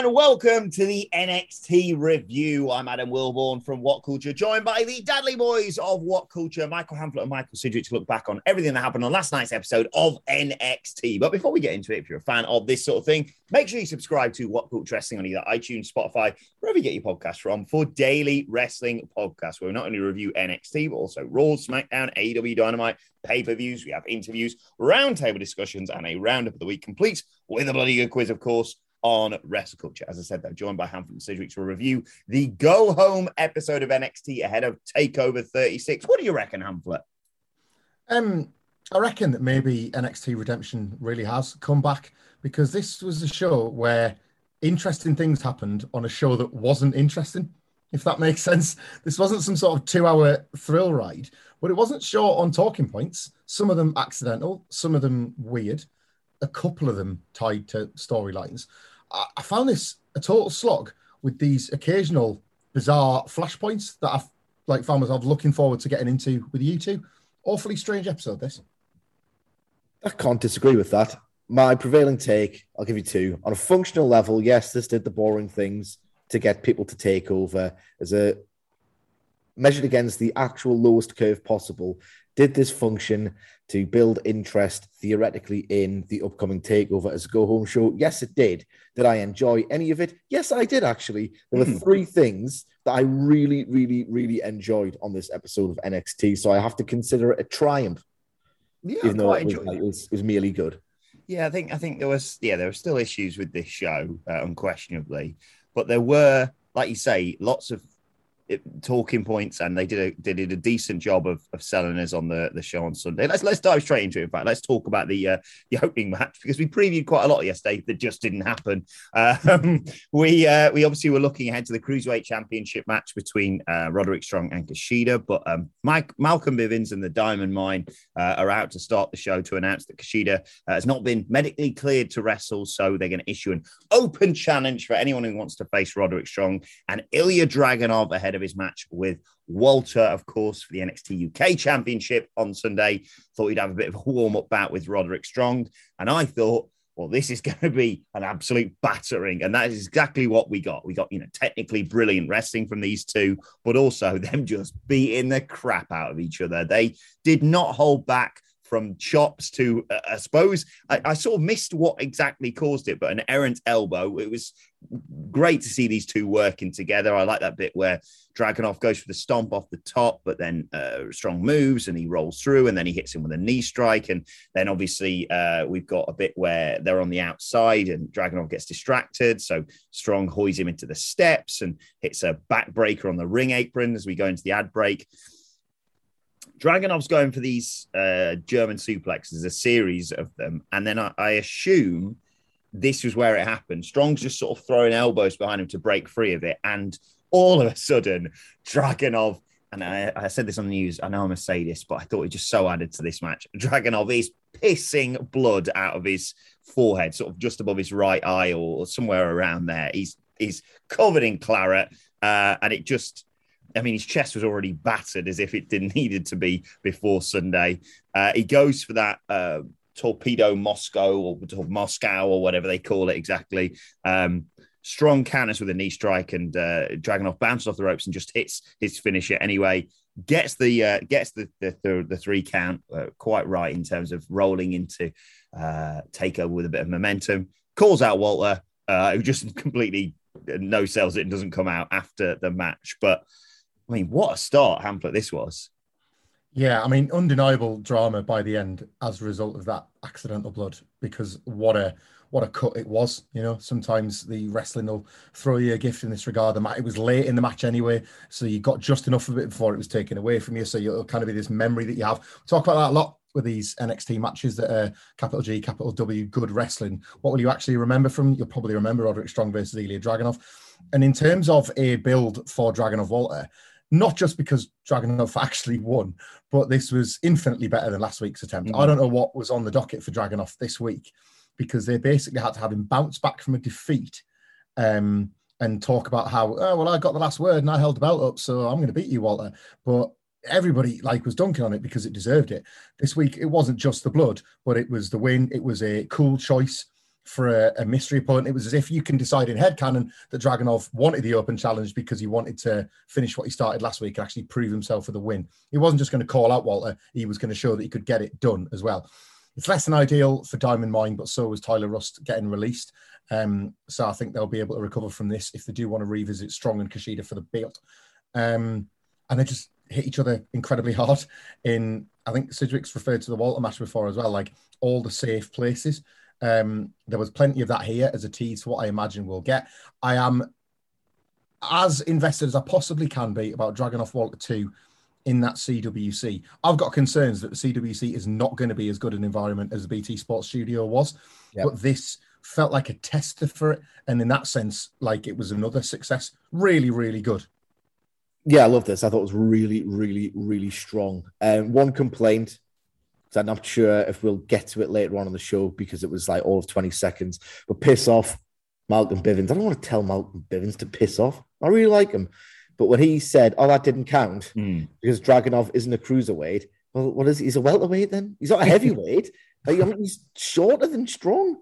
And welcome to the NXT review. I'm Adam Wilbourn from What Culture, joined by the Dudley Boys of What Culture, Michael Hamflett and Michael Sidgwick, to look back on everything that happened on last night's episode of NXT. But before we get into it, if you're a fan of this sort of thing, make sure you subscribe to What Culture Wrestling on either iTunes, Spotify, wherever you get your podcast from, for daily wrestling podcasts where we not only review NXT, but also Raw, SmackDown, AEW Dynamite, pay per views. We have interviews, roundtable discussions, and a roundup of the week complete with a bloody good quiz, of course on Wrestle Culture. As I said, they're joined by Hamflett and Sidgwick to review the go home episode of NXT ahead of Takeover 36. What do you reckon, Hamflett? Um, I reckon that maybe NXT Redemption really has come back because this was a show where interesting things happened on a show that wasn't interesting, if that makes sense. This wasn't some sort of two hour thrill ride, but it wasn't short on talking points. Some of them accidental, some of them weird, a couple of them tied to storylines. I, I found this a total slog with these occasional bizarre flashpoints that I've like found myself looking forward to getting into with you two. Awfully strange episode, this. I can't disagree with that. My prevailing take, I'll give you two. On a functional level, yes, this did the boring things to get people to take over as a measured against the actual lowest curve possible. Did this function to build interest theoretically in the upcoming takeover as a go home show? Yes, it did. Did I enjoy any of it? Yes, I did actually. There were three things that I really, really, really enjoyed on this episode of NXT. So I have to consider it a triumph, Yeah, even though quite it was, enjoyed it was, it was merely good. Yeah, I think I think there was yeah there were still issues with this show, uh, unquestionably, but there were, like you say, lots of talking points, and they did a they did a decent job of, of selling us on the, the show on Sunday. Let's let's dive straight into it. In fact, let's talk about the uh, the opening match because we previewed quite a lot yesterday that just didn't happen. Um, we uh, we obviously were looking ahead to the cruiserweight championship match between uh, Roderick Strong and Kushida, but um, Mike Malcolm Bivens and the Diamond Mine uh, are out to start the show to announce that Kushida uh, has not been medically cleared to wrestle, so they're going to issue an open challenge for anyone who wants to face Roderick Strong and Ilya Dragunov ahead of his match with Walter, of course, for the NXT UK Championship on Sunday. Thought he'd have a bit of a warm up bout with Roderick Strong, and I thought. Well, this is going to be an absolute battering. And that is exactly what we got. We got, you know, technically brilliant wrestling from these two, but also them just beating the crap out of each other. They did not hold back from chops to, uh, I suppose, I, I, sort of missed what exactly caused it, but an errant elbow. It was great to see these two working together. I like that bit where Dragunov goes for the stomp off the top, but then uh, Strong moves and he rolls through and then he hits him with a knee strike. And then obviously uh, we've got a bit where they're on the outside and Dragunov gets distracted. So Strong hoys him into the steps and hits a backbreaker on the ring apron as we go into the ad break. Dragunov's going for these uh, German suplexes, a series of them. And then I, I, assume this was where it happened. Strong's just sort of throwing elbows behind him to break free of it. And all of a sudden, Dragunov, and I, I said this on the news, I know I'm a sadist, but I thought it just so added to this match. Dragunov is pissing blood out of his forehead, sort of just above his right eye or somewhere around there. He's, he's covered in claret. Uh, and it just I mean, his chest was already battered as if it didn't needed to be before Sunday. Uh, he goes for that uh, torpedo Moscow or, or, Moscow or whatever they call it exactly. Um, strong Canis with a knee strike and uh, Dragunov bounces off the ropes and just hits his finisher anyway. Gets the uh, gets the the, the, the three count uh, quite right in terms of rolling into uh, takeover with a bit of momentum. Calls out Walter, uh, who just completely no sells it and doesn't come out after the match. But I mean, what a start Hamflett this was. Yeah, I mean, undeniable drama by the end as a result of that accidental blood. Because what a what a cut it was. You know, sometimes the wrestling will throw you a gift in this regard. The match it was late in the match anyway, so you got just enough of it before it was taken away from you. So it'll kind of be this memory that you have. We talk about that a lot with these NXT matches that are capital G, capital W, good wrestling. What will you actually remember from? You'll probably remember Roderick Strong versus Ilya Dragunov. And in terms of a build for Dragunov Walter, not just because Dragunov actually won, but this was infinitely better than last week's attempt. Mm-hmm. I don't know what was on the docket for Dragunov this week because they basically had to have him bounce back from a defeat um, and talk about how, oh, well, I got the last word and I held the belt up, so I'm going to beat you, Walter. But everybody like was dunking on it because it deserved it. This week, it wasn't just the blood, but it was the win. It was a cool choice for a, a, mystery opponent. It was as if you can decide in headcanon that Dragunov wanted the open challenge because he wanted to finish what he started last week and actually prove himself for the win. He wasn't just going to call out Walter, he was going to show that he could get it done as well. It's less than ideal for Diamond Mine, but so was Tyler Rust getting released. Um, so I think they'll be able to recover from this if they do want to revisit Strong and Kushida for the belt. Um, and they just hit each other incredibly hard in, I think Sidgwick's referred to the Walter match before as well, like all the safe places. Um, there was plenty of that here as a tease for what I imagine we'll get. I am as invested as I possibly can be about Dragunov Walter 2 in that CWC. I've got concerns that the CWC is not going to be as good an environment as the BT Sports Studio was, yep. but this felt like a tester for it. And in that sense, like it was another success. Really, really good. Yeah, I love this. I thought it was really, really, really strong. Um, one complaint I'm not sure if we'll get to it later on in the show because it was like all of 20 seconds. But piss off Malcolm Bivens. I don't want to tell Malcolm Bivens to piss off. I really like him. But when he said, oh, that didn't count mm. because Dragunov isn't a cruiserweight, well, what is he? He's a welterweight then? He's not a heavyweight. I mean, he's shorter than strong.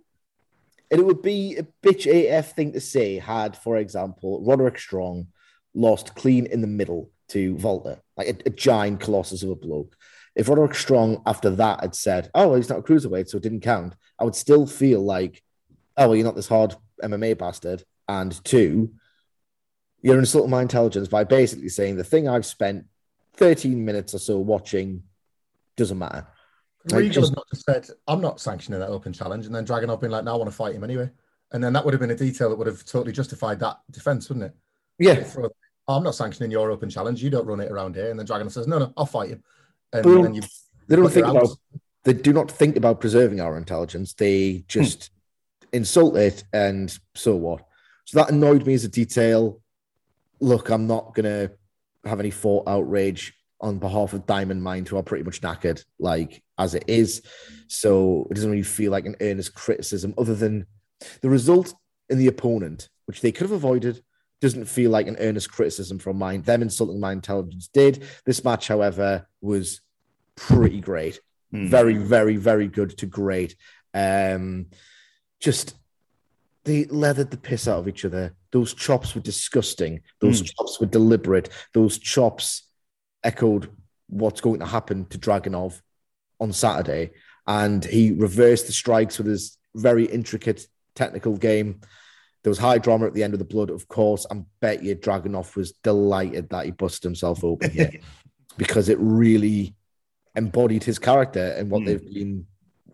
And it would be a bitch AF thing to say had, for example, Roderick Strong lost clean in the middle to Walter, like a, a giant colossus of a bloke. If Roderick Strong after that had said, "Oh, he's not a cruiserweight, so it didn't count," I would still feel like, "Oh, well, you're not this hard MMA bastard." And two, you're insulting my intelligence by basically saying the thing I've spent 13 minutes or so watching doesn't matter. Regal just, not just said, I'm not sanctioning that open challenge. And then Dragunov been like, no, I want to fight him anyway. And then that would have been a detail that would have totally justified that defense, wouldn't it? Yeah. I'm not sanctioning your open challenge. You don't run it around here. And then Dragon says, no, no, I'll fight him. And, they don't, they don't think about, they do not think about preserving our intelligence. They just hmm. insult it and so what? So that annoyed me as a detail look, I'm not to have any thought outrage on behalf of Diamond Mine, who are pretty much knackered, like as it is. So it doesn't really feel like an earnest criticism, other than the result in the opponent, which they could have avoided, doesn't feel like an earnest criticism from mine. Them insulting my intelligence did. This match, however, was pretty great. Mm. Very, very, very good to great. Um, just they leathered the piss out of each other. Those chops were disgusting. Those mm. chops were deliberate. Those chops echoed what's going to happen to Dragunov on Saturday. And he reversed the strikes with his very intricate technical game. There was high drama at the end of the blood, of course. I bet you Dragunov was delighted that he busted himself open here because it really embodied his character and what mm. they've been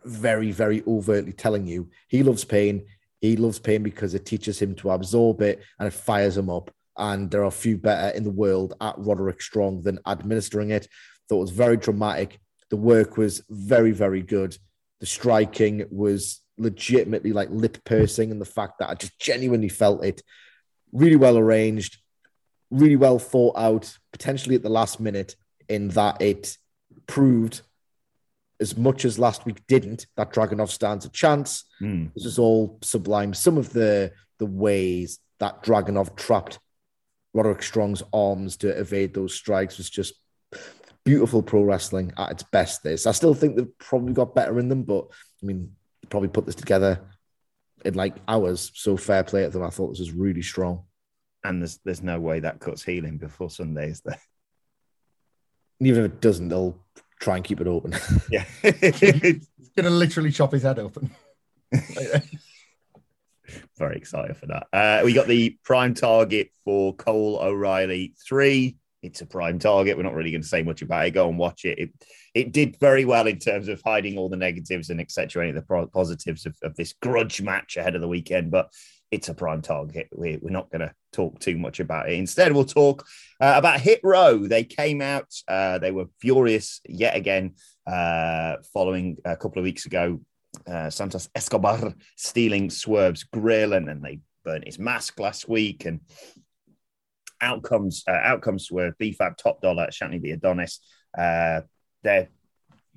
very, very overtly telling you. He loves pain. He loves pain because it teaches him to absorb it and it fires him up. And there are few better in the world at Roderick Strong than administering it. Thought it was very dramatic. The work was very, very good. The striking was legitimately like lip pursing, and the fact that I just genuinely felt it really well arranged, really well thought out, potentially at the last minute, in that it proved as much as last week didn't, that Dragunov stands a chance. Mm. This is all sublime. Some of the the ways that Dragunov trapped Roderick Strong's arms to evade those strikes was just beautiful pro wrestling at its best. This I still think they've probably got better in them, but I mean, probably put this together in like hours. So fair play to them. I thought this was really strong. And there's there's no way that cuts healing before Sunday, is there? Even if it doesn't, they'll try and keep it open. Yeah. He's gonna literally chop his head open. Very excited for that. Uh, we got the prime target for Cole O'Reilly three. It's a prime target. We're not really going to say much about it. Go and watch it. It, it did very well in terms of hiding all the negatives and accentuating the positives of, of this grudge match ahead of the weekend. But it's a prime target. We, we're not going to talk too much about it. Instead, we'll talk uh, about Hit Row. They came out, uh, they were furious yet again uh, following a couple of weeks ago. Uh, Santos Escobar stealing Swerve's grill, and then they burnt his mask last week. And outcomes, uh, outcomes Swerve, B-Fab Top Dolla, Ashante Thee Adonis. Uh, they're,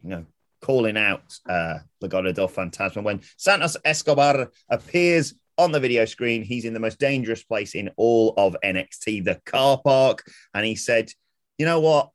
you know, calling out uh, Legado del Fantasma when Santos Escobar appears on the video screen. He's in the most dangerous place in all of NXT, the car park. And he said, You know what?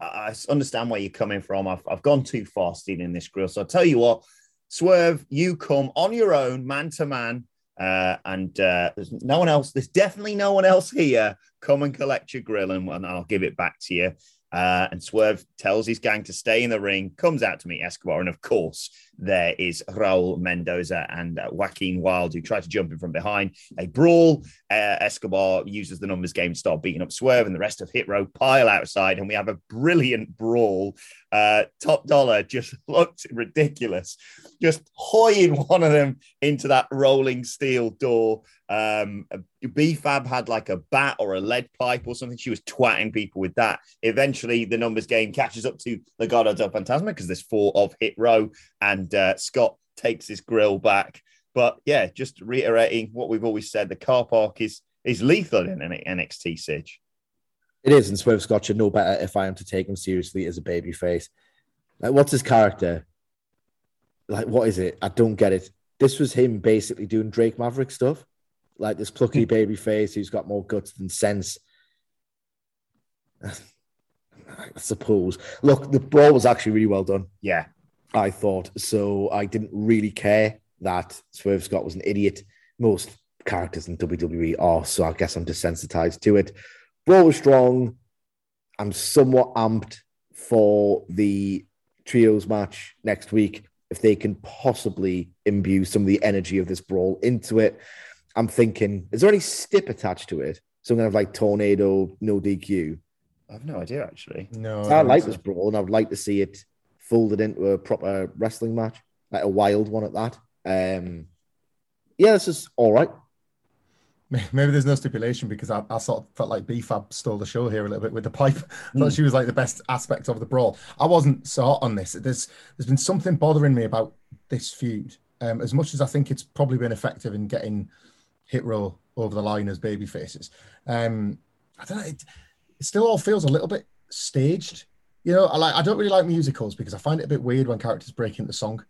I I understand where you're coming from. I've, I've gone too far stealing this grill. So I'll tell you what, Swerve, you come on your own, man to man. Uh, and uh, there's no one else. There's definitely no one else here. Come and collect your grill, and, and I'll give it back to you. Uh, and Swerve tells his gang to stay in the ring, comes out to meet Escobar. And of course, there is Raul Mendoza and uh, Joaquin Wilde who try to jump in from behind. They brawl. Uh, Escobar uses the numbers game to start beating up Swerve, and the rest of Hit Row pile outside. And we have a brilliant brawl. Uh, Top Dolla just looked ridiculous, just hoying one of them into that rolling steel door. Um, B-Fab had like a bat or a lead pipe or something. She was twatting people with that. Eventually, the numbers game catches up to Legado del Fantasma because there's four of Hit Row, and uh, Scott takes his grill back. But yeah, just reiterating what we've always said: the car park is is lethal in an NXT. Sidge. It is, and Swerve Scott should know better if I am to take him seriously as a babyface. Like, what's his character? Like, what is it? I don't get it. This was him basically doing Drake Maverick stuff, like this plucky baby face who's got more guts than sense. I suppose. Look, the brawl was actually really well done. Yeah, I thought so. I didn't really care that Swerve Scott was an idiot. Most characters in WWE are, so I guess I'm desensitized to it. Brawl was strong. I'm somewhat amped for the trios match next week if they can possibly imbue some of the energy of this brawl into it. I'm thinking, is there any stip attached to it? Some kind of like tornado, no DQ. I have no idea actually. No, I like this brawl, and I'd like to see it folded into a proper wrestling match, like a wild one at that. Um, yeah, this is all right. Maybe there's no stipulation because I, I sort of felt like B-Fab stole the show here a little bit with the pipe. I thought she was like the best aspect of the brawl. I wasn't so hot on this. There's there's been something bothering me about this feud. Um, as much as I think it's probably been effective in getting Hit Row over the line as baby faces. Um, I don't know. It, it still all feels a little bit staged. You know, I like I don't really like musicals because I find it a bit weird when characters break into song.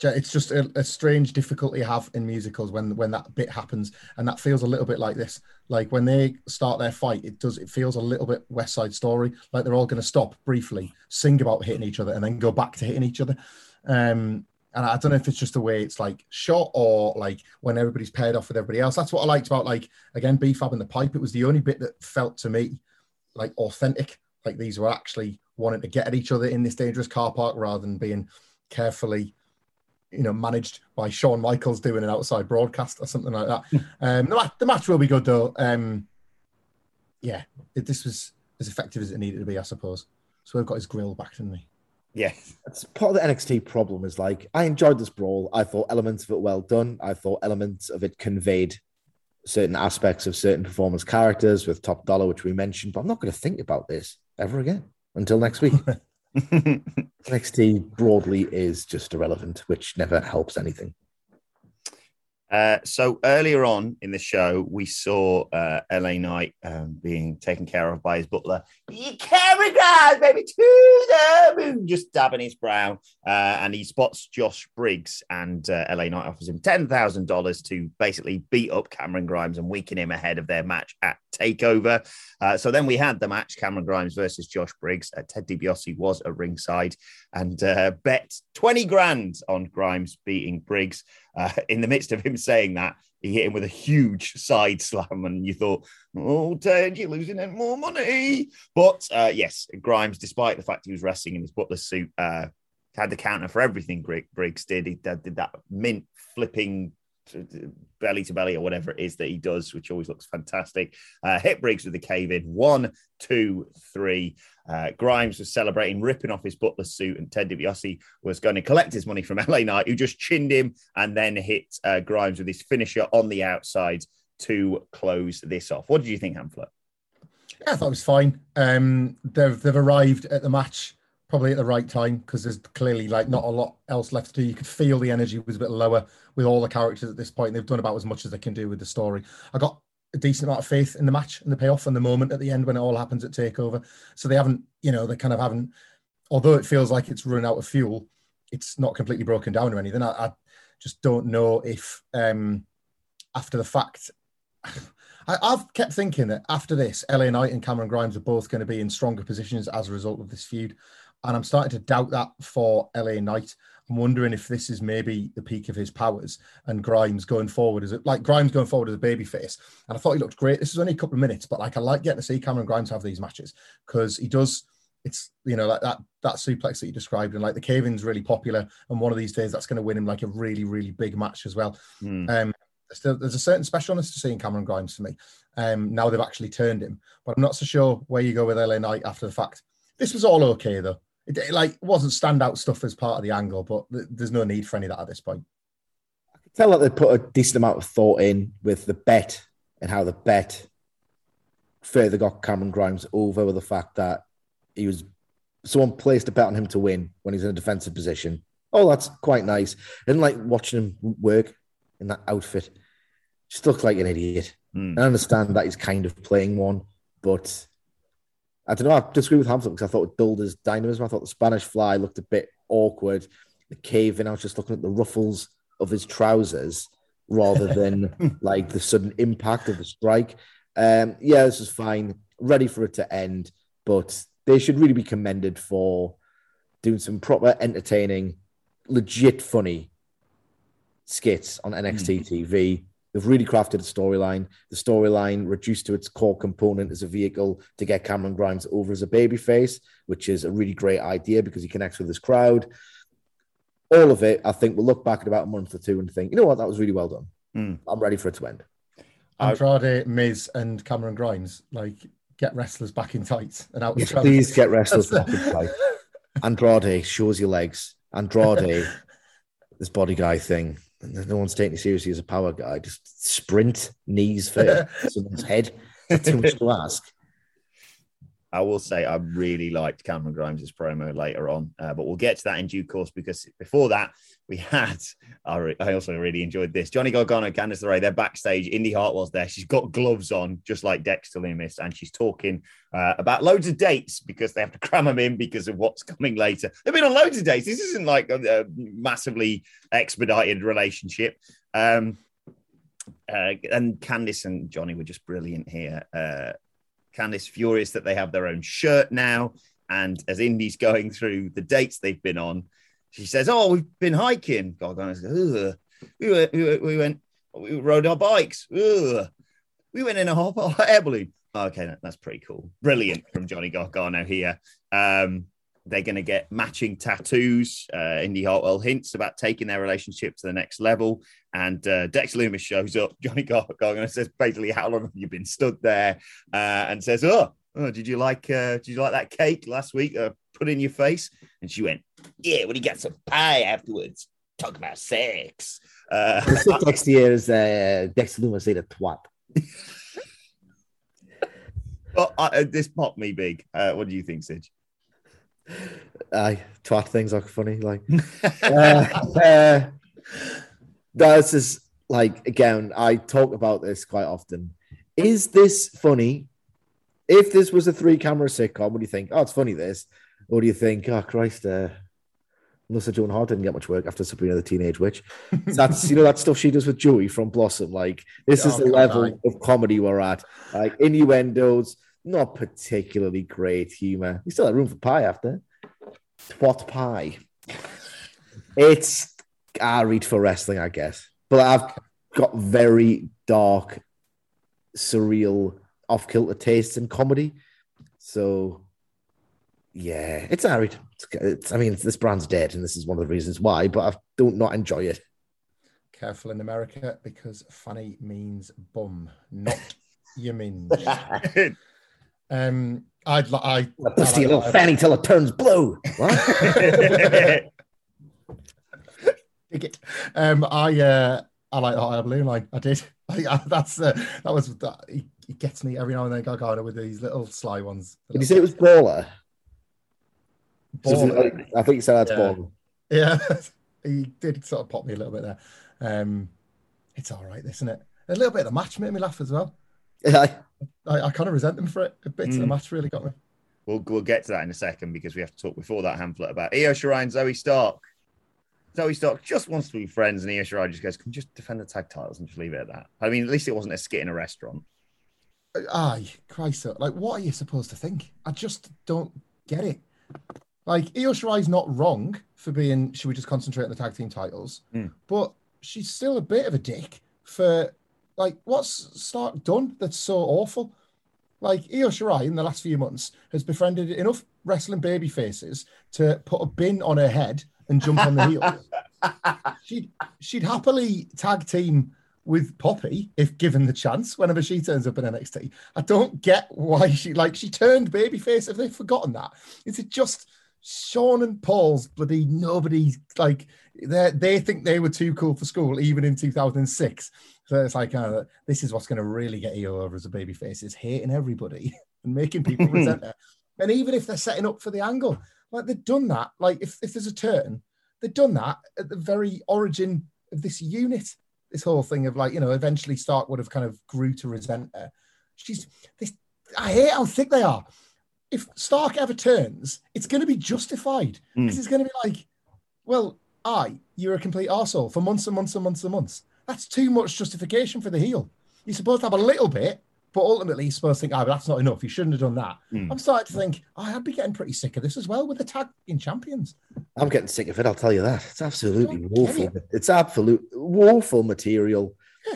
It's just a, a strange difficulty I have in musicals when when that bit happens, and that feels a little bit like this. Like when they start their fight, it does it feels a little bit West Side Story, like they're all going to stop briefly, sing about hitting each other, and then go back to hitting each other. Um, and I don't know if it's just the way it's like shot or like when everybody's paired off with everybody else. That's what I liked about like again B-Fab and the pipe. It was the only bit that felt to me like authentic. Like these were actually wanting to get at each other in this dangerous car park rather than being carefully, you know, managed by Shawn Michaels doing an outside broadcast or something like that. um, the, the match will be good though. Um, yeah, it, this was as effective as it needed to be, I suppose. So we've got his grill back, didn't we? Yeah, It's part of the NXT problem is like I enjoyed this brawl. I thought elements of it well done. I thought elements of it conveyed certain aspects of certain performance characters with Top Dolla, which we mentioned. But I'm not going to think about this ever again until next week. NXT broadly is just irrelevant, which never helps anything. Uh, so earlier on in the show, we saw uh, LA Knight um, being taken care of by his butler. You carry guys, baby, to the moon, just dabbing his brow. Uh, and he spots Josh Briggs, and uh, LA Knight offers him ten thousand dollars to basically beat up Cameron Grimes and weaken him ahead of their match at Takeover. Uh, so then we had the match: Cameron Grimes versus Josh Briggs. Ted DiBiase was at ringside and bet twenty grand on Grimes beating Briggs. In the midst of him saying that, he hit him with a huge side slam, and you thought, "Oh, Ted, you're losing any more money." But uh, yes, Grimes, despite the fact he was wrestling in his butler suit, uh, had the counter for everything Briggs did. He did, did that mint flipping belly to belly or whatever it is that he does, which always looks fantastic. Uh, hit Briggs with the cave in one, two, three. Uh, Grimes was celebrating, ripping off his butler suit, and Ted DiBiase was going to collect his money from LA Knight, who just chinned him and then hit uh, Grimes with his finisher on the outside to close this off. What did you think, Hamflett? Yeah, I thought it was fine. Um, they've they've arrived at the match probably at the right time because there's clearly like not a lot else left to do. You could feel the energy was a bit lower with all the characters at this point. They've done about as much as they can do with the story. I got a decent amount of faith in the match and the payoff and the moment at the end when it all happens at Takeover. So they haven't, you know, they kind of haven't. Although it feels like it's run out of fuel, it's not completely broken down or anything. I, I just don't know if um after the fact. I, have kept thinking that after this, LA Knight and Cameron Grimes are both going to be in stronger positions as a result of this feud. And I'm starting to doubt that for LA Knight. I'm wondering if this is maybe the peak of his powers and Grimes going forward as it like Grimes going forward as a baby face. And I thought he looked great. This is only a couple of minutes, but like I like getting to see Cameron Grimes have these matches because he does. It's you know like that that suplex that you described and like the cave-in's really popular and one of these days that's going to win him like a really really big match as well. Mm. Um, there's, there's a certain specialness to seeing Cameron Grimes for me. Um, now they've actually turned him, but I'm not so sure where you go with LA Knight after the fact. This was all okay though. It, it like wasn't standout stuff as part of the angle, but th- there's no need for any of that at this point. I can tell that they put a decent amount of thought in with the bet and how the bet further got Cameron Grimes over with the fact that he was someone placed a bet on him to win when he's in a defensive position. Oh, that's quite nice. And like watching him work in that outfit, just looked like an idiot. Mm. I understand that he's kind of playing one, but I don't know. I disagree with Hamflett because I thought his dynamism. I thought the Spanish fly looked a bit awkward. The cave in, I was just looking at the ruffles of his trousers rather than like the sudden impact of the strike. Um, yeah, this is fine. Ready for it to end, but they should really be commended for doing some proper, entertaining, legit funny skits on NXT mm. TV They've really crafted a storyline. The storyline reduced to its core component as a vehicle to get Cameron Grimes over as a babyface, which is a really great idea because he connects with his crowd. All of it, I think, we'll look back at about a month or two and think, you know what, that was really well done. Mm. I'm ready for it to end. Andrade, Miz, and Cameron Grimes, like get wrestlers back in tights and out. Yes, please get wrestlers back in tights. Andrade shows your legs. Andrade, this body guy thing no one's taking you seriously as a power guy. Just sprint, knees first, someone's head. That's too much to ask. I will say I really liked Cameron Grimes' promo later on, uh, but we'll get to that in due course because before that, we had, I, also really enjoyed this. Johnny Gargano, Candice LeRae, they're backstage. Indi Hartwell's there. She's got gloves on, just like Dexter Lumis, and she's talking uh, about loads of dates because they have to cram them in because of what's coming later. They've been on loads of dates. This isn't like a, a massively expedited relationship. Um, uh, and Candice and Johnny were just brilliant here. Uh, Candice furious that they have their own shirt now. And as Indi's going through the dates they've been on, she says, "Oh, we've been hiking." Gargano says, we, went, we, we went, we rode our bikes. Ugh. We went in a hot air balloon. Okay, that's pretty cool. Brilliant from Johnny Gargano here. Um, they're going to get matching tattoos. Uh, Indi Hartwell hints about taking their relationship to the next level. And uh, Dex Lumis shows up. Johnny Gargano says, basically, how long have you been stood there? Uh, and says, oh, oh, did you like uh, did you like that cake last week? Put in your face? And she went, yeah, when he got some pie afterwards. Talk about sex. Uh, next year is uh, Dex Lumis said a twat. but uh, this popped me big. Uh, what do you think, Sid? Aye, twat things are funny. Like, uh, uh, this is like again, I talk about this quite often. Is this funny? If this was a three camera sitcom, would you think, oh, it's funny this? Or do you think, oh Christ, uh, Melissa Joan Hart didn't get much work after Sabrina the Teenage Witch. That's you know that stuff she does with Joey from Blossom. Like this is Oh, the level on. of comedy we're at. Like innuendos, not particularly great humor. You still have room for pie after. Twat pie. It's I read for wrestling, I guess. But I've got very dark, surreal, off kilter tastes in comedy. So yeah, it's arid. It's, it's, I mean, this brand's dead, and this is one of the reasons why. But I don't not enjoy it. Careful in America because funny means bum, not you mean. Um, I'd li- I, A dusty I little like- fanny till it turns blue. What? Dig it. Um, I uh, I like the hot air balloon line. I did. I, I- that's uh, that was that. He, he gets me every now and then. Gargano with these little sly ones. Did you say it was brawler? Baller. I think you said that's Yeah. baller. Yeah, he did sort of pop me a little bit there. Um, it's all right, isn't it? A little bit of the match made me laugh as well. I, I, I kind of resent them for it. A bit of the Mm. match really got me. We'll, we'll get to that in a second because we have to talk before that Hamflett about Io Shirai and Zoey Stark. Zoey Stark just wants to be friends, and Io Shirai just goes, "Can we just defend the tag titles and just leave it at that?" I mean, at least it wasn't a skit in a restaurant. Aye, Christ, like what are you supposed to think? I just don't get it. Like Io Shirai's not wrong for being. Should we just concentrate on the tag team titles? Hmm. But she's still a bit of a dick for like what's Stark done that's so awful. Like Io Shirai in the last few months has befriended enough wrestling baby faces to put a bin on her head and jump on the heels. she'd she'd happily tag team with Poppy if given the chance whenever she turns up in NXT. I don't get why she like she turned babyface. Have they forgotten that? Is it just Sean and Paul's bloody nobody like they they think they were too cool for school even in 2006. So it's like uh, this is what's going to really get you over as a babyface is hating everybody and making people resent her. And even if they're setting up for the angle, like they've done that. Like if, if there's a turn, they've done that at the very origin of this unit. This whole thing of like, you know, eventually Stark would have kind of grew to resent her. She's this. I hate how thick they are. If Stark ever turns, it's going to be justified because Mm. it's going to be like, well, I, you're a complete arsehole for months and months and months and months. That's too much justification for the heel. You're supposed to have a little bit, but ultimately you're supposed to think, oh, but that's not enough. You shouldn't have done that. Mm. I'm starting to think, oh, I'd be getting pretty sick of this as well with the tag in champions. I'm getting sick of it. I'll tell you that. It's absolutely woeful. It's absolute woeful material.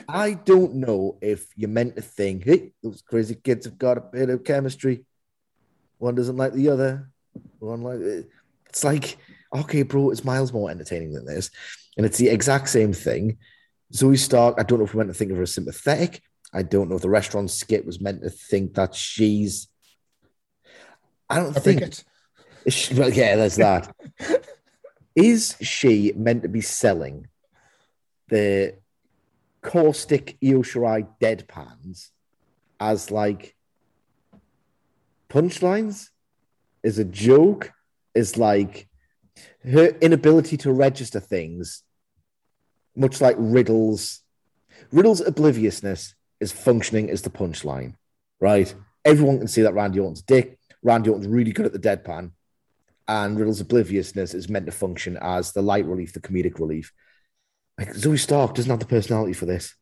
I don't know if you're meant to think, hey, those crazy kids have got a bit of chemistry. One doesn't like the other. One like it's like, okay, bro, it's miles more entertaining than this. And it's the exact same thing. Zoey Stark, I don't know if we're meant to think of her as sympathetic. I don't know if the restaurant skit was meant to think that she's. I don't A think. Is she- well, yeah, there's that. Is she meant to be selling the caustic Io Shirai deadpans as like punchlines? Is a joke? Is like her inability to register things, much like Riddle's Riddle's obliviousness is functioning as the punchline, right? Everyone can see that Randy Orton's dick. Randy Orton's really good at the deadpan and Riddle's obliviousness is meant to function as the light relief, the comedic relief. Like Zoey Stark doesn't have the personality for this.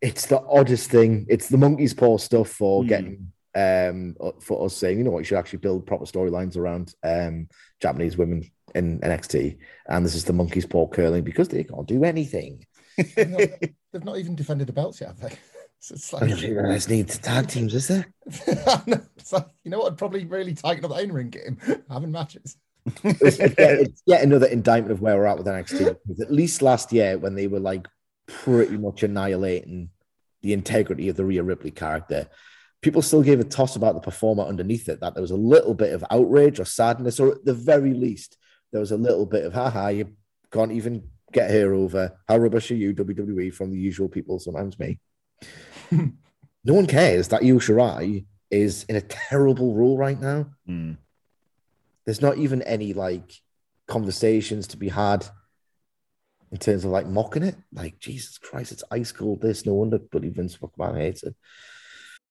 It's the oddest thing. It's the monkey's paw stuff for Hmm. getting um for us saying, you know what, you should actually build proper storylines around um Japanese women in NXT. And this is the monkey's paw curling because they can't do anything. They've not, they've not even defended the belts yet, have they? So it's I like, don't think there's need to tag teams, is there? it's like, you know what? I'd probably really tighten up the in-ring game, having matches. it's, it's yet, it's yet another indictment of where we're at with NXT. At least last year, when they were like pretty much annihilating the integrity of the Rhea Ripley character, people still gave a toss about the performer underneath it. That there was a little bit of outrage or sadness, or at the very least, there was a little bit of haha, you can't even get her over. How rubbish are you, WWE, from the usual people, sometimes me. no one cares that Io Shirai is in a terrible role right now Mm. there's not even any like conversations to be had. in terms of like mocking it. Like, Jesus Christ, it's ice cold. This no wonder bloody Vince McMahon hates it.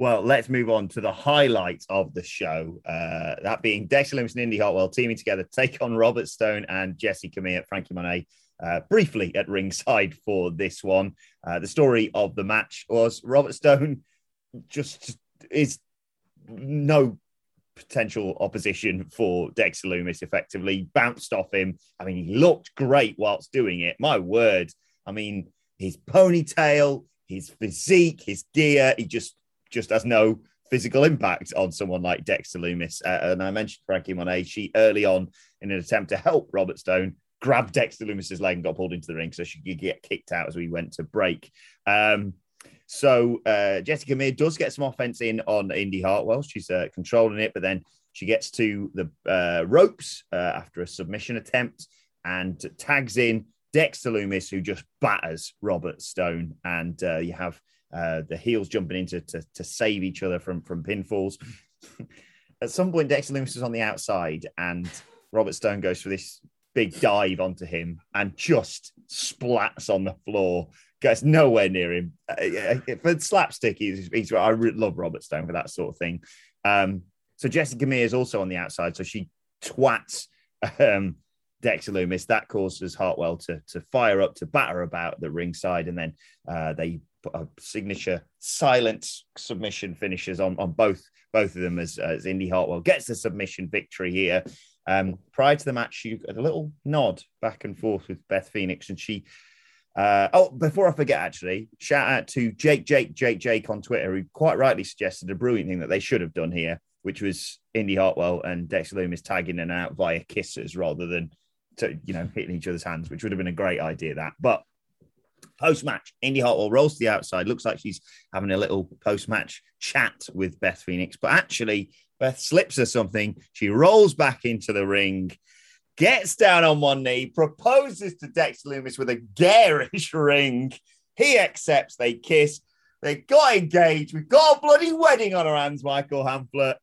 Well, let's move on to the highlight of the show. Uh, that being Dexter Lumis and Indi Hartwell teaming together to take on Robert Stone and Jessi Kamea, Franky Monet, uh, briefly at ringside for this one. Uh, the story of the match was Robert Stone just is no potential opposition for Dexter Lumis, effectively bounced off him. I mean, he looked great whilst doing it. My word. I mean, his ponytail, his physique, his gear, he just just has no physical impact on someone like Dexter Lumis. Uh, and I mentioned Franky Monet. She early on, in an attempt to help Robert Stone, grabbed Dexter Lumis's leg and got pulled into the ring, so she could get kicked out as we went to break. Um, so uh, Jessi Kamea does get some offense in on Indi Hartwell. She's uh, controlling it, but then she gets to the uh, ropes uh, after a submission attempt and tags in Dexter Lumis, who just batters Robert Stone. And uh, you have uh, the heels jumping into to, to save each other from from pinfalls. At some point, Dexter Lumis is on the outside, and Robert Stone goes for this big dive onto him and just splats on the floor. Gets nowhere near him. Uh, for slapstick, he's, he's I love Robert Stone for that sort of thing. Um, so Jessi Kamea is also on the outside, so she twats um, Dexter Lumis. That causes Hartwell to to fire up to batter about the ringside, and then uh, they put a signature silent submission finishes on, on both both of them as, as Indi Hartwell gets the submission victory here. Um, prior to the match, you had a little nod back and forth with Beth Phoenix, and she. Uh, oh, before I forget, actually, shout out to Jake, Jake, Jake, Jake on Twitter, who quite rightly suggested a brilliant thing that they should have done here, which was Indy Hartwell and Dexter Lumis tagging in and out via kisses rather than, to, you know, hitting each other's hands, which would have been a great idea. That, but Post match, Indi Hartwell rolls to the outside. Looks like she's having a little post match chat with Beth Phoenix, but actually, Beth slips her something. She rolls back into the ring, gets down on one knee, proposes to Dexter Lumis with a garish ring, He accepts. They kiss. They got engaged. We've got a bloody wedding on our hands, Michael Hamflett.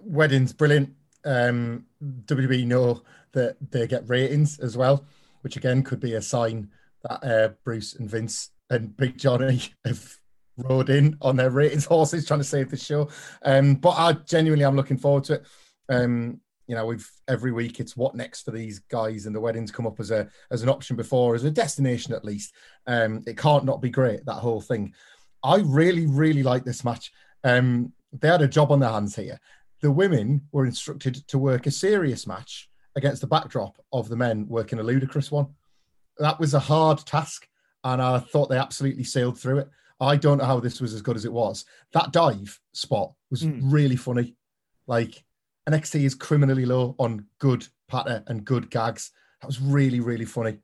Weddings, brilliant. Um, WWE know that they get ratings as well, which again could be a sign that uh, Bruce and Vince and Big Johnny have rode in on their ratings horses trying to save the show. Um, but I genuinely am looking forward to it. Um, you know, we've every week it's what next for these guys, and the weddings come up as a as an option before, as a destination at least. Um, it can't not be great that whole thing. I really, really like this match. Um, they had a job on their hands here. The women were instructed to work a serious match against the backdrop of the men working a ludicrous one. That was a hard task, and I thought they absolutely sailed through it. I don't know how this was as good as it was. That dive spot was Mm. really funny. Like NXT is criminally low on good patter and good gags. That was really, really funny.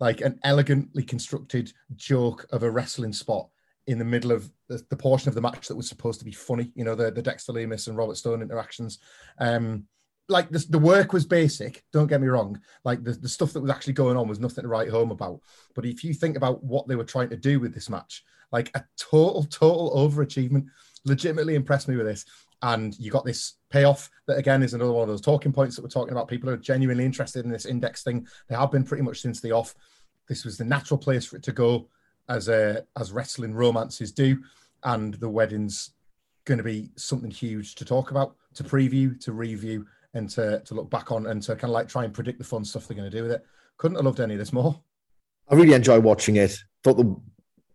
Like an elegantly constructed joke of a wrestling spot in the middle of the, the portion of the match that was supposed to be funny. You know, the, the Dexter Lumis and Robert Stone interactions. Um, like the, the work was basic, don't get me wrong. Like the, the stuff that was actually going on was nothing to write home about. But if you think about what they were trying to do with this match, like a total, total overachievement, legitimately impressed me with this. And you got this payoff that again is another one of those talking points that we're talking about. People are genuinely interested in this index thing. They have been pretty much since the off. This was the natural place for it to go as a as wrestling romances do. And the wedding's going to be something huge to talk about, to preview, to review, and to, to look back on and to kind of like try and predict the fun stuff they're going to do with it. Couldn't have loved any of this more. I really enjoy watching it. Thought the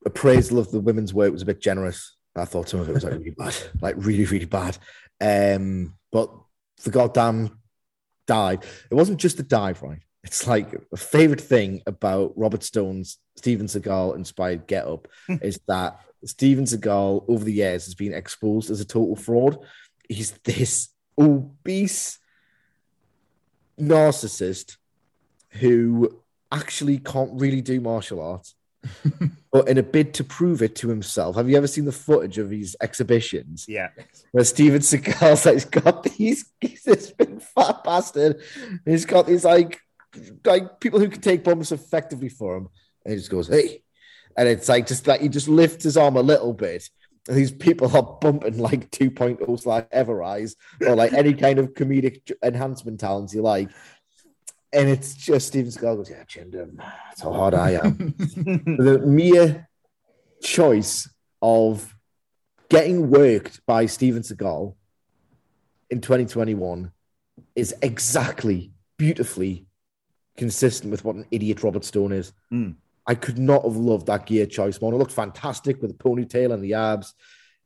appraisal of the women's work was a bit generous. I thought some of it was like really bad, like really, really bad. Um, but the goddamn dive. It wasn't just the dive, right? It's like a favorite thing about Robert Stone's Steven Seagal inspired get up is that Steven Seagal over the years has been exposed as a total fraud. He's this obese narcissist who actually can't really do martial arts. but in a bid to prove it to himself, have you ever seen the footage of these exhibitions Yeah. where Steven Seagal's like, he's got these, he's this big fat bastard. He's got these like, like people who can take bumps effectively for him. And he just goes, hey. And it's like just like he just lifts his arm a little bit. These people are bumping like 2.0 slash Everrise or like any kind of comedic enhancement talents you like. And it's just Steven Seagal goes, Yeah, that's how hard I am the mere choice of getting worked by Steven Seagal in 2021 is exactly beautifully consistent with what an idiot Robert Stone is. Mm. I could not have loved that gear choice more. It looked fantastic with the ponytail and the abs.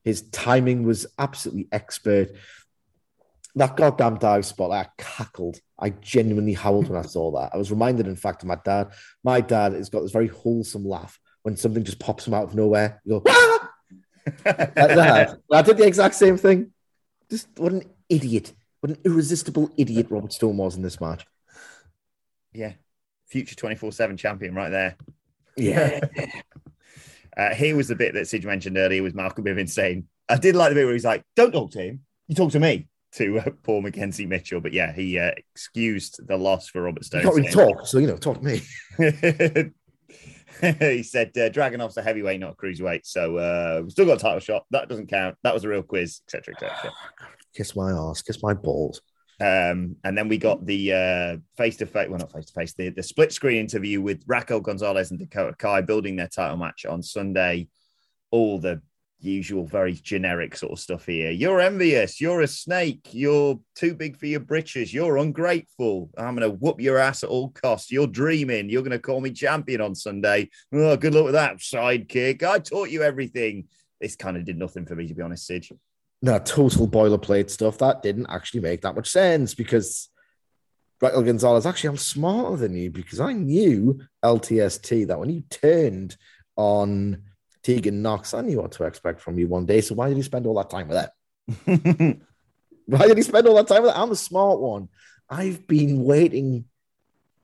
His timing was absolutely expert. That goddamn dive spot, I cackled. I genuinely howled when I saw that. I was reminded, in fact, of my dad. My dad has got this very wholesome laugh when something just pops him out of nowhere. You go, "Ah!" like that. I did the exact same thing. Just what an idiot. What an irresistible idiot Robert Stone was in this match. Yeah. Future 24 7 champion right there. Yeah. Uh, here was the bit that Sid mentioned earlier with Malcolm Bivens saying, I did like the bit where he's like, don't talk to him. You talk to me, to uh, Paul McKenzie Mitchell. But yeah, he uh, excused the loss for Robert You Stone. can't really talk, so you know, talk to me. he said uh, Dragunov's a heavyweight, not a cruiserweight. So uh, we've still got a title shot. That doesn't count. That was a real quiz, etc., etc. Kiss my ass, kiss my balls. Um, and then we got the face to face, well, not face to face, the the split screen interview with Raquel Gonzalez and Dakota Kai building their title match on Sunday. All the usual, very generic sort of stuff here. You're envious. You're a snake. You're too big for your britches. You're ungrateful. I'm going to whoop your ass at all costs. You're dreaming. You're going to call me champion on Sunday. Oh, good luck with that sidekick. I taught you everything. This kind of did nothing for me, to be honest, Sid. No, total boilerplate stuff. That didn't actually make that much sense because Raquel Gonzalez, actually, I'm smarter than you because I knew LTST that when you turned on Tegan Nox, I knew what to expect from you one day. So why did you spend all that time with that? Why did he spend all that time with that? I'm the smart one. I've been waiting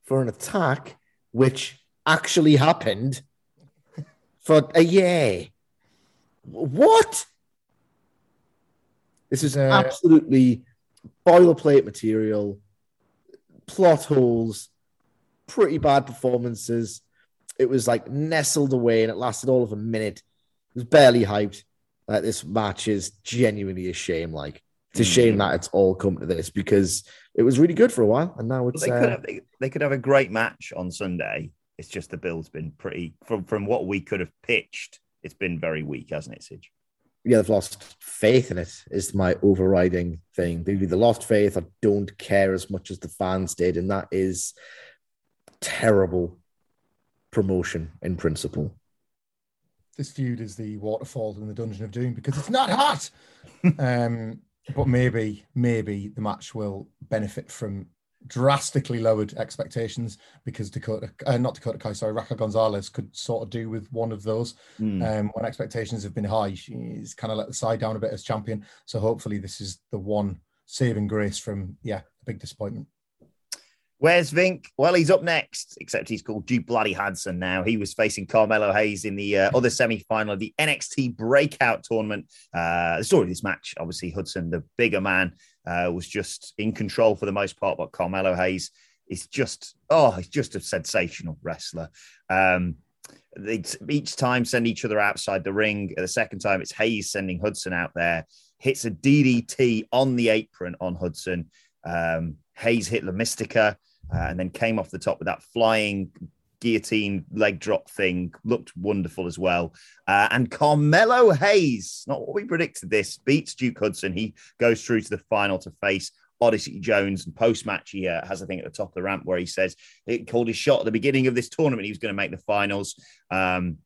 for an attack which actually happened for a year. What? This is Uh, absolutely boilerplate material, plot holes, pretty bad performances. it was like nestled away and it lasted all of a minute. It was barely hyped. Like this match is genuinely a shame. Like it's a shame that it's all come to this because it was really good for a while and now it's They uh, could, have, they, they could have a great match on Sunday. It's just the bill's been pretty from from what we could have pitched. It's been very weak, hasn't it, Sige? Yeah, they've lost faith in it, is my overriding thing. They either lost faith or don't care as much as the fans did. And that is terrible promotion in principle. This feud is the waterfall in the Dungeon of Doom because it's not hot. um, but maybe, maybe the match will benefit from drastically lowered expectations because Dakota, uh, not Dakota Kai, sorry, Raquel Gonzalez could sort of do with one of those. Hmm. Um, when expectations have been high, she's kind of let the side down a bit as champion. So hopefully, this is the one saving grace from yeah, a big disappointment. Where's Vink? Well, he's up next, except he's called Duke Bloody Hudson now. He was facing Carmelo Hayes in the uh, other semi final of the NXT Breakout Tournament. Uh, the story of this match, obviously, Hudson, the bigger man, uh, was just in control for the most part, but Carmelo Hayes is just, oh, he's just a sensational wrestler. Um, they each time send each other outside the ring. The second time, it's Hayes sending Hudson out there, hits a DDT on the apron on Hudson. Um, Hayes hit La Mystica uh, and then came off the top with that flying guillotine leg drop thing. Looked wonderful as well. Uh, and Carmelo Hayes, not what we predicted this, beats Duke Hudson. He goes through to the final to face Odyssey Jones. And post match, he uh, has a thing at the top of the ramp where he says he called his shot at the beginning of this tournament. He was going to make the finals. Um,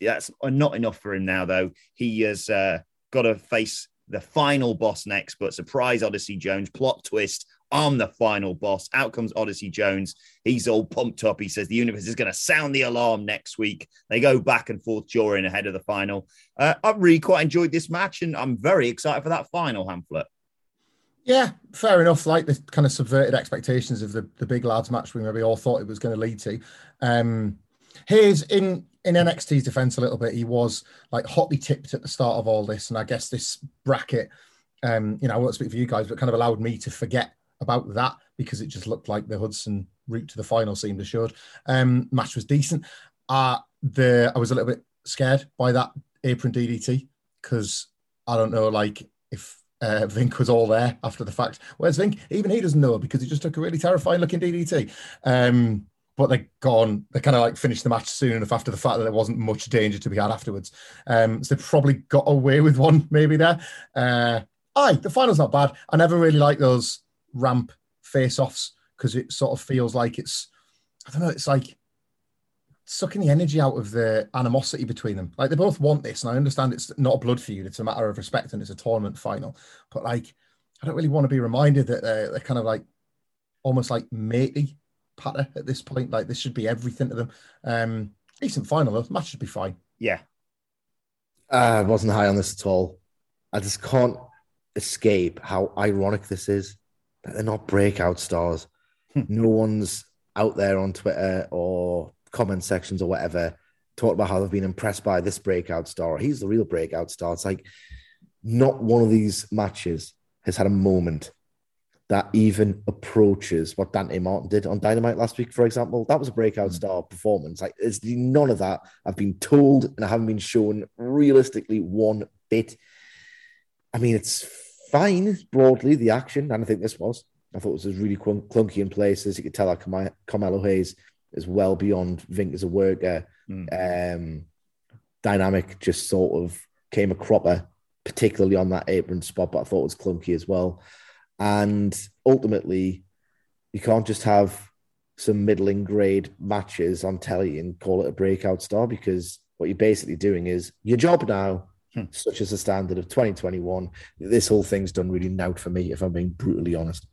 that's not enough for him now, though. He has uh, got to face the final boss next, but surprise Odyssey Jones, plot twist. I'm the final boss. Out comes Odyssey Jones. He's all pumped up. He says the universe is going to sound the alarm next week. They go back and forth during ahead of the final. Uh, I've really quite enjoyed this match, and I'm very excited for that final, Hamflett. Yeah, fair enough. Like the kind of subverted expectations of the, the big lads match we maybe all thought it was going to lead to. Um, Hayes in in NXT's defense a little bit, he was like hotly tipped at the start of all this, and I guess this bracket, um, you know, I won't speak for you guys, but kind of allowed me to forget about that because it just looked like the Hudson route to the final seemed assured. Um, match was decent. Uh the I was a little bit scared by that apron DDT because I don't know, like if uh, Vink was all there after the fact. Where's Vink? Even he doesn't know because he just took a really terrifying looking DDT. Um, but they gone. They kind of like finished the match soon enough after the fact that there wasn't much danger to be had afterwards. Um, so they probably got away with one maybe there. Uh, aye, the final's not bad. I never really like those ramp face-offs because it sort of feels like it's I don't know. It's like sucking the energy out of the animosity between them. Like they both want this, and I understand it's not a blood feud; it's a matter of respect, and it's a tournament final. But like, I don't really want to be reminded that they're, they're kind of like almost like matey patter at this point. Like this should be everything to them. Um, decent final though. Match should be fine. Yeah, Uh, I wasn't high on this at all. I just can't escape how ironic this is that they're not breakout stars. Hmm. no one's out there on Twitter or comment sections or whatever talking about how they've been impressed by this breakout star. He's the real breakout star. It's like not one of these matches has had a moment that even approaches what Dante Martin did on Dynamite last week, for example. That was a breakout hmm. star performance. Like, it's none of that. I've been told and I haven't been shown realistically one bit. I mean, it's fine broadly, the action, and I think this was. I thought it was really clunk- clunky in places. You could tell that Carmi- Carmelo Hayes is well beyond Vink as a worker. Um, dynamic just sort of came a cropper, particularly on that apron spot, but I thought it was clunky as well. And ultimately, you can't just have some middling grade matches on telly and call it a breakout star because what you're basically doing is your job now, such as the standard of 2021. This whole thing's done really nout for me, if I'm being brutally honest.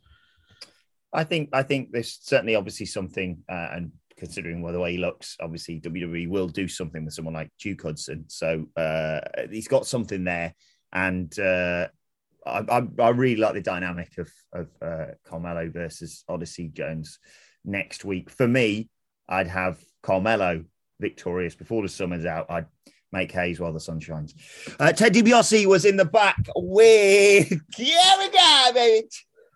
I think I think there's certainly obviously something, uh, and considering well, the way he looks, obviously WWE will do something with someone like Duke Hudson. So uh, he's got something there, and uh, I, I, I really like the dynamic of of uh, Carmelo versus Odyssey Jones next week. For me, I'd have Carmelo victorious before the summer's out. I'd make Hayes while the sun shines. Uh, Ted DiBiase was in the back with here we go, baby.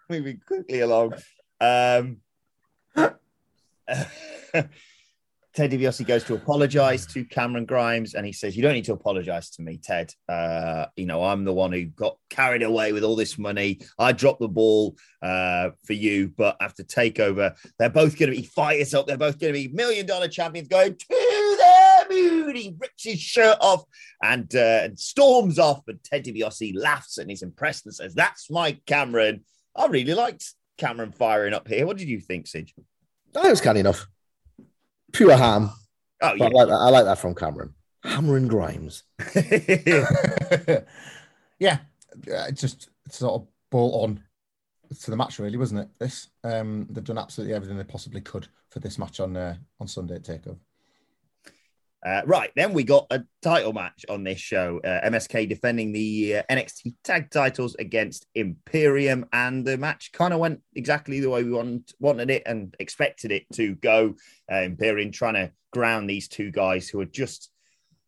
Moving quickly along. Um, Ted DiBiase goes to apologize to Cameron Grimes, and he says, "You don't need to apologize to me, Ted. Uh, you know, I'm the one who got carried away with all this money. I dropped the ball uh, for you, but after takeover, they're both going to be fighters up. They're both going to be million dollar champions going to He rips his shirt off and, uh, and storms off, and Ted DiBiase laughs and he's impressed and says, "That's my Cameron." I really liked Cameron firing up here. What did you think, Sid? That was kind enough. Pure ham. Oh, But I like that. I like that from Cameron. Hammering Grimes. yeah, uh, it's just sort of bolt on to the match, really, wasn't it? This um, they've done absolutely everything they possibly could for this match on uh, on Sunday at Takeover. Uh, right, then we got a title match on this show. Uh, MSK defending the uh, NXT tag titles against Imperium, and the match kind of went exactly the way we want, wanted it and expected it to go. Uh, Imperium trying to ground these two guys who are just,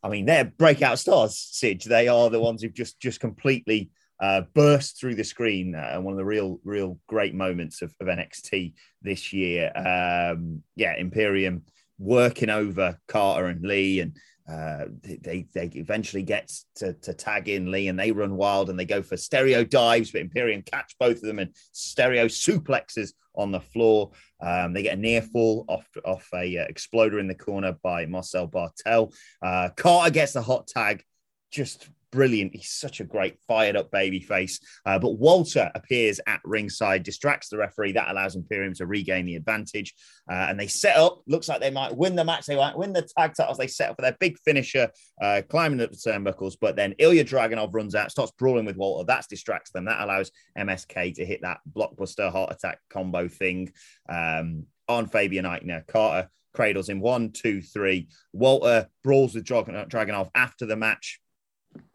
I mean, they're breakout stars, Sid. They are the ones who've just just completely uh, burst through the screen uh, and one of the real, real great moments of, of NXT this year. Um, yeah, Imperium working over Carter and Lee, and uh, they they eventually get to, to tag in Lee, and they run wild and they go for stereo dives, but Imperium catch both of them and stereo suplexes on the floor. Um, they get a near fall off off a uh, exploder in the corner by Marcel Barthel. Uh, Carter gets the hot tag, just brilliant. He's such a great fired up baby face. Uh, but Walter appears at ringside, distracts the referee. That allows Imperium to regain the advantage. Uh, and they set up, looks like they might win the match. They might win the tag titles. They set up for their big finisher, uh, climbing up the turnbuckles. But then Ilya Dragunov runs out, starts brawling with Walter. That distracts them. That allows MSK to hit that blockbuster heart attack combo thing um, on Fabian Aichner. Carter cradles in one, two, three. Walter brawls with Dragunov after the match.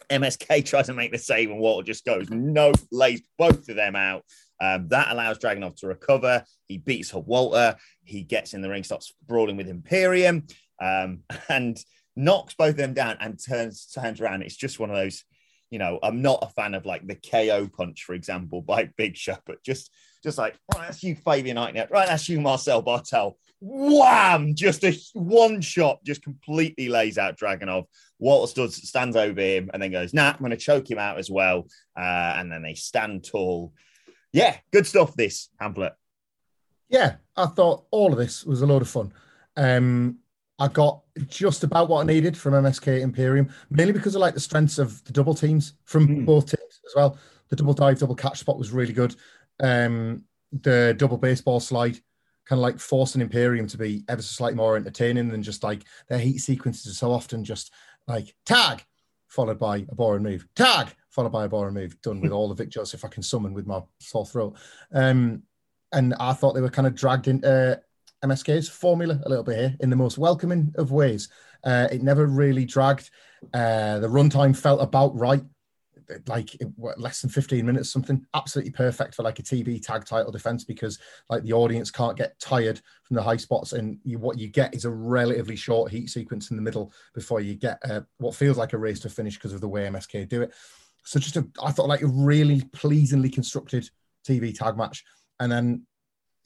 MSK tries to make the save, and Walter just goes no, lays both of them out. Um, that allows Dragunov to recover. He beats Walter. He gets in the ring, starts brawling with Imperium, um, and knocks both of them down and turns turns around. It's just one of those, you know, I'm not a fan of like the KO punch, for example, by Big Show, but just just like, right, that's you, Fabian Aichner. Right, that's you, Marcel Barthel. Wham! Just a one shot, just completely lays out Dragunov. Walter stood, stands over him and then goes, nah, I'm going to choke him out as well. Uh, and then they stand tall. Yeah, good stuff, this pamphlet. Yeah, I thought all of this was a load of fun. Um, I got just about what I needed from MSK Imperium, mainly because I like the strengths of the double teams from Mm. both teams as well. The double dive, double catch spot was really good. Um, the double baseball slide, kind of like forcing Imperium to be ever so slightly more entertaining than just like their heat sequences are so often just like tag followed by a boring move, tag followed by a boring move, done with all the Vic Joseph I can summon with my sore throat. Um, and I thought they were kind of dragged into MSK's formula a little bit here in the most welcoming of ways. Uh, it never really dragged. Uh, the runtime felt about right, like what, less than 15 minutes, something absolutely perfect for like a TV tag title defense because like the audience can't get tired from the high spots, and you, what you get is a relatively short heat sequence in the middle before you get uh, what feels like a race to finish because of the way MSK do it. So just a, I thought like a really pleasingly constructed TV tag match, and then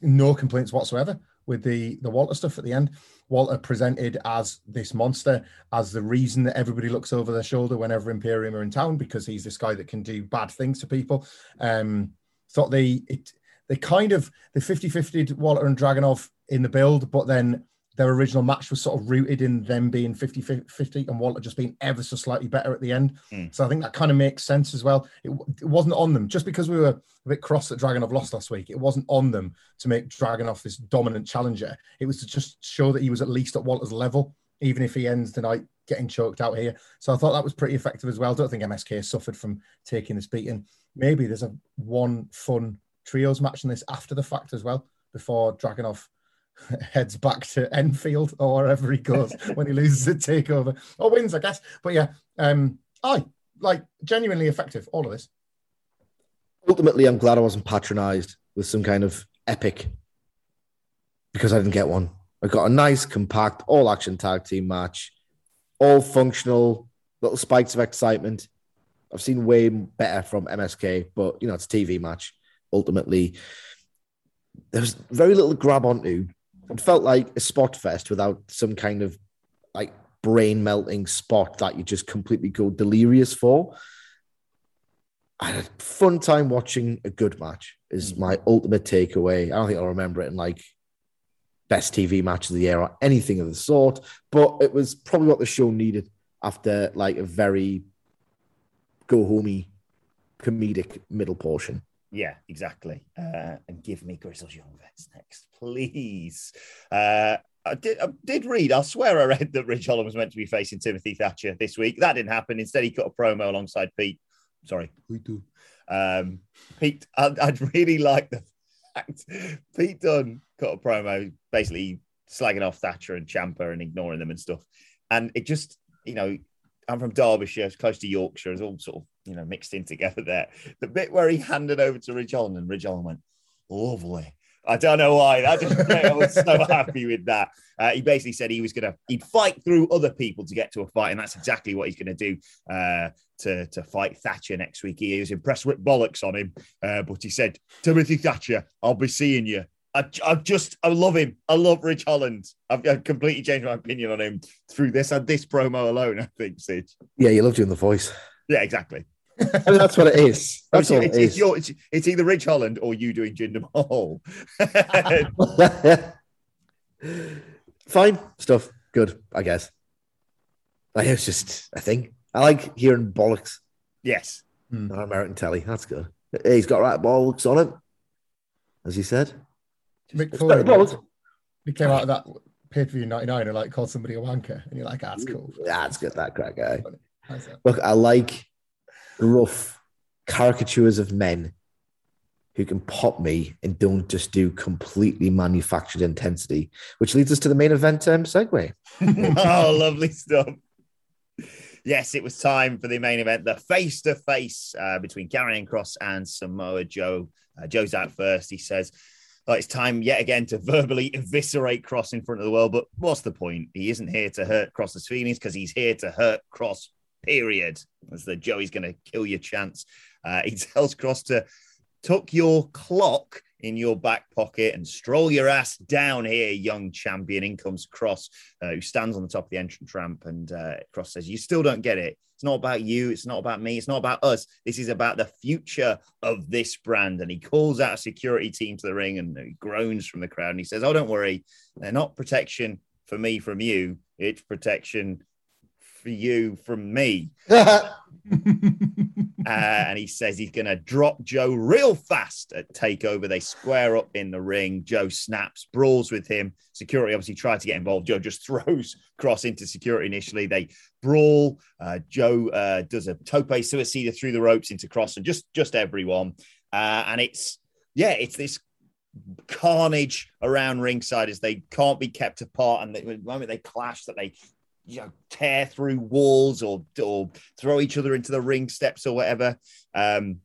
no complaints whatsoever with the the Walter stuff at the end. Walter presented as this monster, as the reason that everybody looks over their shoulder whenever Imperium are in town because he's this guy that can do bad things to people. Um, thought they it they kind of the 50-50 Walter and Dragunov in the build, but then their original match was sort of rooted in them being 50-50 and Walter just being ever so slightly better at the end. Mm. So I think that kind of makes sense as well. It, it wasn't on them just because we were a bit cross that Dragunov lost last week. It wasn't on them to make Dragunov this dominant challenger. It was to just show that he was at least at Walter's level, even if he ends tonight getting choked out here. So I thought that was pretty effective as well. don't think MSK suffered from taking this beating. Maybe there's a one fun trios match in this after the fact as well, before Dragunov heads back to Enfield or wherever he goes when he loses the takeover or wins, I guess. But yeah, um, I like genuinely effective. All of this. Ultimately, I'm glad I wasn't patronized with some kind of epic because I didn't get one. I got a nice, compact, all action tag team match, all functional, little spikes of excitement. I've seen way better from MSK, but you know, it's a TV match. Ultimately, there's very little grab onto It felt like a spot fest without some kind of like brain melting spot that you just completely go delirious for. I had a fun time watching a good match. Is mm. my ultimate takeaway. I don't think I'll remember it in like best TV match of the year or anything of the sort, but it was probably what the show needed after like a very go homey comedic middle portion. Yeah, exactly. Uh, and give me Grizzled Young Vets next, please. Uh, I did, I did read, I swear I read that Ridge Holland was meant to be facing Timothy Thatcher this week. That didn't happen. Instead, he cut a promo alongside Pete. Sorry, we do. Um, Pete, I'd, I'd really like the fact Pete Dunne cut a promo basically slagging off Thatcher and Ciampa and ignoring them and stuff. And it just, you know, I'm from Derbyshire, it's close to Yorkshire, it's all sort of, you know, mixed in together there. The bit where he handed over to Ridge Holland and Ridge Holland went, lovely. I don't know why. That just I was so happy with that. Uh, he basically said he was gonna he'd fight through other people to get to a fight, and that's exactly what he's gonna do uh, to to fight Thatcher next week. He was impressed with bollocks on him, uh, but he said, "Timothy Thatcher, I'll be seeing you." I, I just I love him. I love Ridge Holland. I've, I've completely changed my opinion on him through this and this promo alone. I think, Sid. Yeah, you love doing the voice. Yeah, exactly. I mean, that's what it is. That's it's, all it's, it it's is. your, it's, it's either Ridge Holland or you doing Jinder Mahal. Fine stuff. Good, I guess. Like, it's just a thing. I like hearing bollocks yes. on American telly. That's good. He's got right bollocks on him, as he said. Mick Foley, bollocks. he came out of that pay per view '99 and like called somebody a wanker, and you're like, ah, that's cool. Yeah, that's good. That crack guy. Look, I like rough caricatures of men who can pop me and don't just do completely manufactured intensity, which leads us to the main event um, segue. oh, lovely stuff. Yes, it was time for the main event, the face to face between Karrion Cross and Samoa Joe. Uh, Joe's out first. He says, oh, it's time yet again to verbally eviscerate Cross in front of the world. But what's the point? He isn't here to hurt Cross's feelings because he's here to hurt Cross, period. As the Joey's going to kill your chance. Uh, he tells Cross to tuck your clock in your back pocket and stroll your ass down here, young champion. In comes Cross, uh, who stands on the top of the entrance ramp. And uh, Cross says, You still don't get it. It's not about you. It's not about me. It's not about us. This is about the future of this brand. And he calls out a security team to the ring and he groans from the crowd. And he says, Oh, don't worry. They're not protection for me from you. It's protection for you from me. Uh, and he says he's going to drop Joe real fast at takeover. They square up in the ring. Joe snaps, brawls with him. Security obviously tried to get involved. Joe just throws Cross into security initially. They brawl. Uh, Joe uh, does a tope suicida through the ropes into Cross and just just everyone. Uh, and it's yeah, it's this carnage around ringside as they can't be kept apart. And the moment they clash, that they you know, tear through walls or or throw each other into the ring steps or whatever. Um,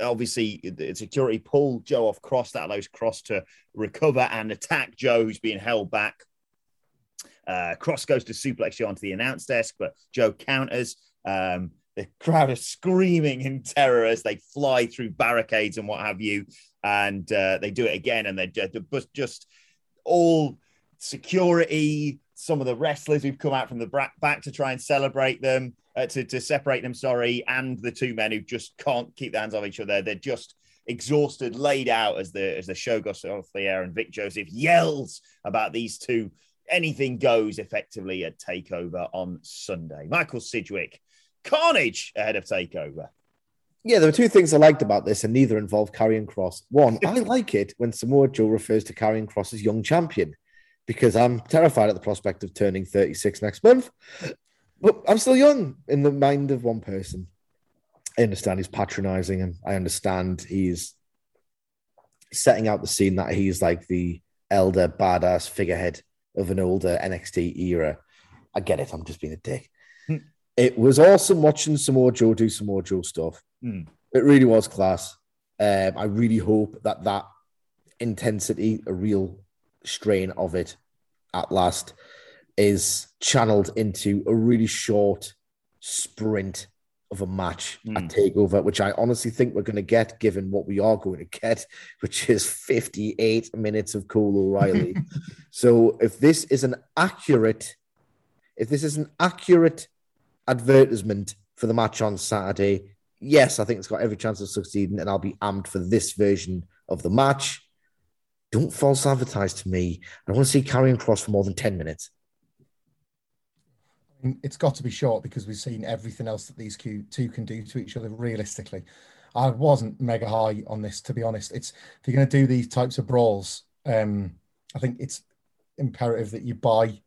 obviously, the security pull Joe off Cross. That allows Cross to recover and attack Joe, who's being held back. Uh, Cross goes to suplex Joe onto the announce desk, but Joe counters. Um, the crowd are screaming in terror as they fly through barricades and what have you. And uh, they do it again, and they're just all security, some of the wrestlers who've come out from the back to try and celebrate them, uh, to, to separate them, sorry, and the two men who just can't keep their hands off each other. They're just exhausted, laid out as the as the show goes off the air, and Vic Joseph yells about these two. Anything goes effectively at Takeover on Sunday. Michael Sidgwick, Carnage ahead of Takeover. Yeah, there were two things I liked about this, and neither involved Karrion Cross. One, I like it when Samoa Joe refers to Karrion Cross as young champion because I'm terrified at the prospect of turning 36 next month. But I'm still young in the mind of one person. I understand he's patronizing and I understand he's setting out the scene that he's like the elder, badass figurehead of an older NXT era. I get it. I'm just being a dick. Mm. It was awesome watching Samoa Joe do some more Joe stuff. Mm. It really was class. Um, I really hope that that intensity, a real strain of it at last is channeled into a really short sprint of a match Mm. at Takeover, which I honestly think we're going to get, given what we are going to get, which is 58 minutes of Cole O'Reilly. so if this is an accurate, if this is an accurate advertisement for the match on Saturday, yes, I think it's got every chance of succeeding, and I'll be amped for this version of the match. Don't false advertise to me. I want to see Karrion Cross for more than 10 minutes. It's got to be short because we've seen everything else that these two can do to each other realistically. I wasn't mega high on this, to be honest. It's if you're going to do these types of brawls, um, I think it's imperative that you buy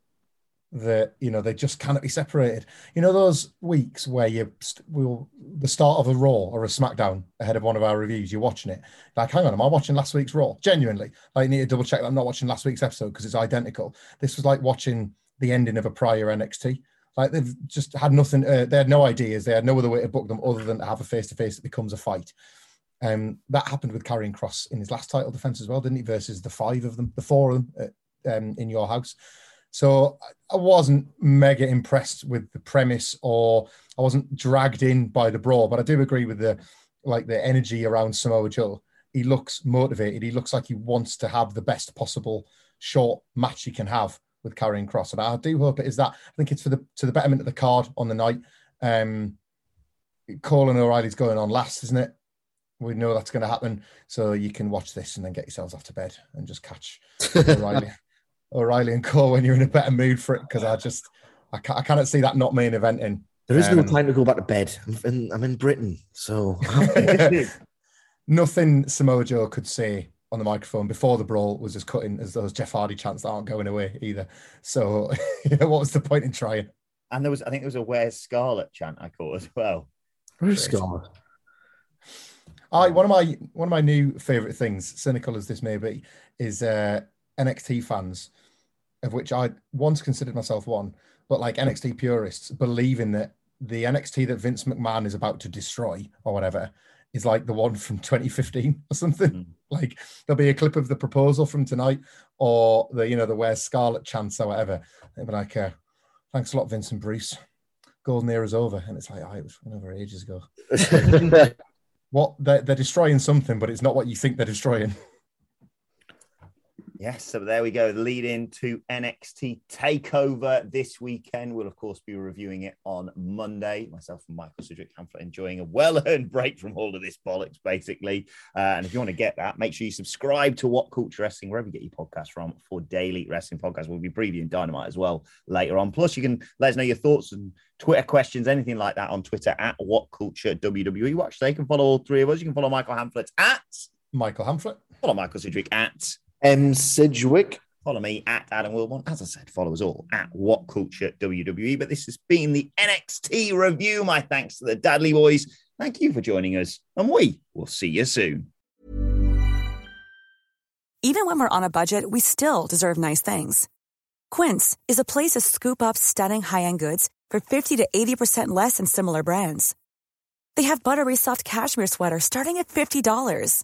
the, you know, they just cannot be separated. You know, those weeks where you will the start of a Raw or a SmackDown ahead of one of our reviews, you're watching it. Like, hang on, am I watching last week's Raw? Genuinely, I need to double check that I'm not watching last week's episode because it's identical. This was like watching the ending of a prior NXT. Like they've just had nothing. Uh, they had no ideas. They had no other way to book them other than to have a face to face that becomes a fight. Um, that happened with Karrion Cross in his last title defense as well, didn't he? Versus the five of them, the four of them uh, um, in your house. So I- wasn't mega impressed with the premise, or I wasn't dragged in by the brawl. But I do agree with the like the energy around Samoa Joe. He looks motivated. He looks like he wants to have the best possible short match he can have with Karrion Cross, and I do hope it is that. I think it's for the to the betterment of the card on the night. Um, Colin O'Reilly's going on last, isn't it? We know that's going to happen, so you can watch this and then get yourselves off to bed and just catch O'Reilly, O'Reilly and Cole when you're in a better mood for it. Because I just I, ca- I cannot see that not main eventing. There is no Um, time to go back to bed. I'm in, I'm in Britain, so Nothing Samoa Joe could say on the microphone before the brawl was as cutting as those Jeff Hardy chants that aren't going away either. So, what was the point in trying? And there was, I think there was a "Where's Scarlett" chant I caught as well. where's Scarlett? I one of my one of my new favorite things, cynical as this may be, is uh, NXT fans, of which I once considered myself one, but like NXT purists believing that the NXT that Vince McMahon is about to destroy or whatever is like the one from 2015 or something. Mm. Like there'll be a clip of the proposal from tonight or the you know the where Scarlett chance or whatever. They'll be like, uh, "Thanks a lot, Vince and Bruce. Golden era's over," and it's like, "I it was over ages ago." what they're, they're destroying something, but it's not what you think they're destroying. Yes, so there we go. Lead into NXT Takeover this weekend. We'll of course be reviewing it on Monday. Myself and Michael Cedric Hamflett enjoying a well-earned break from all of this bollocks, basically. Uh, and if you want to get that, make sure you subscribe to What Culture Wrestling wherever you get your podcast from for daily wrestling podcasts. We'll be previewing Dynamite as well later on. Plus, you can let us know your thoughts and Twitter questions, anything like that, on Twitter at What Culture WWE. Watch, they can follow all three of us. You can follow Michael Hamflett at Michael Hamflett. follow Michael Sidgwick at M. Sidgwick. Follow me at Adam Wilbourn. As I said, follow us all at What Culture WWE. But this has been the NXT review. My thanks to the Dudley boys. Thank you for joining us, and we will see you soon. Even when we're on a budget, we still deserve nice things. Quince is a place to scoop up stunning high-end goods for 50 to 80% less than similar brands. They have buttery soft cashmere sweaters starting at $50,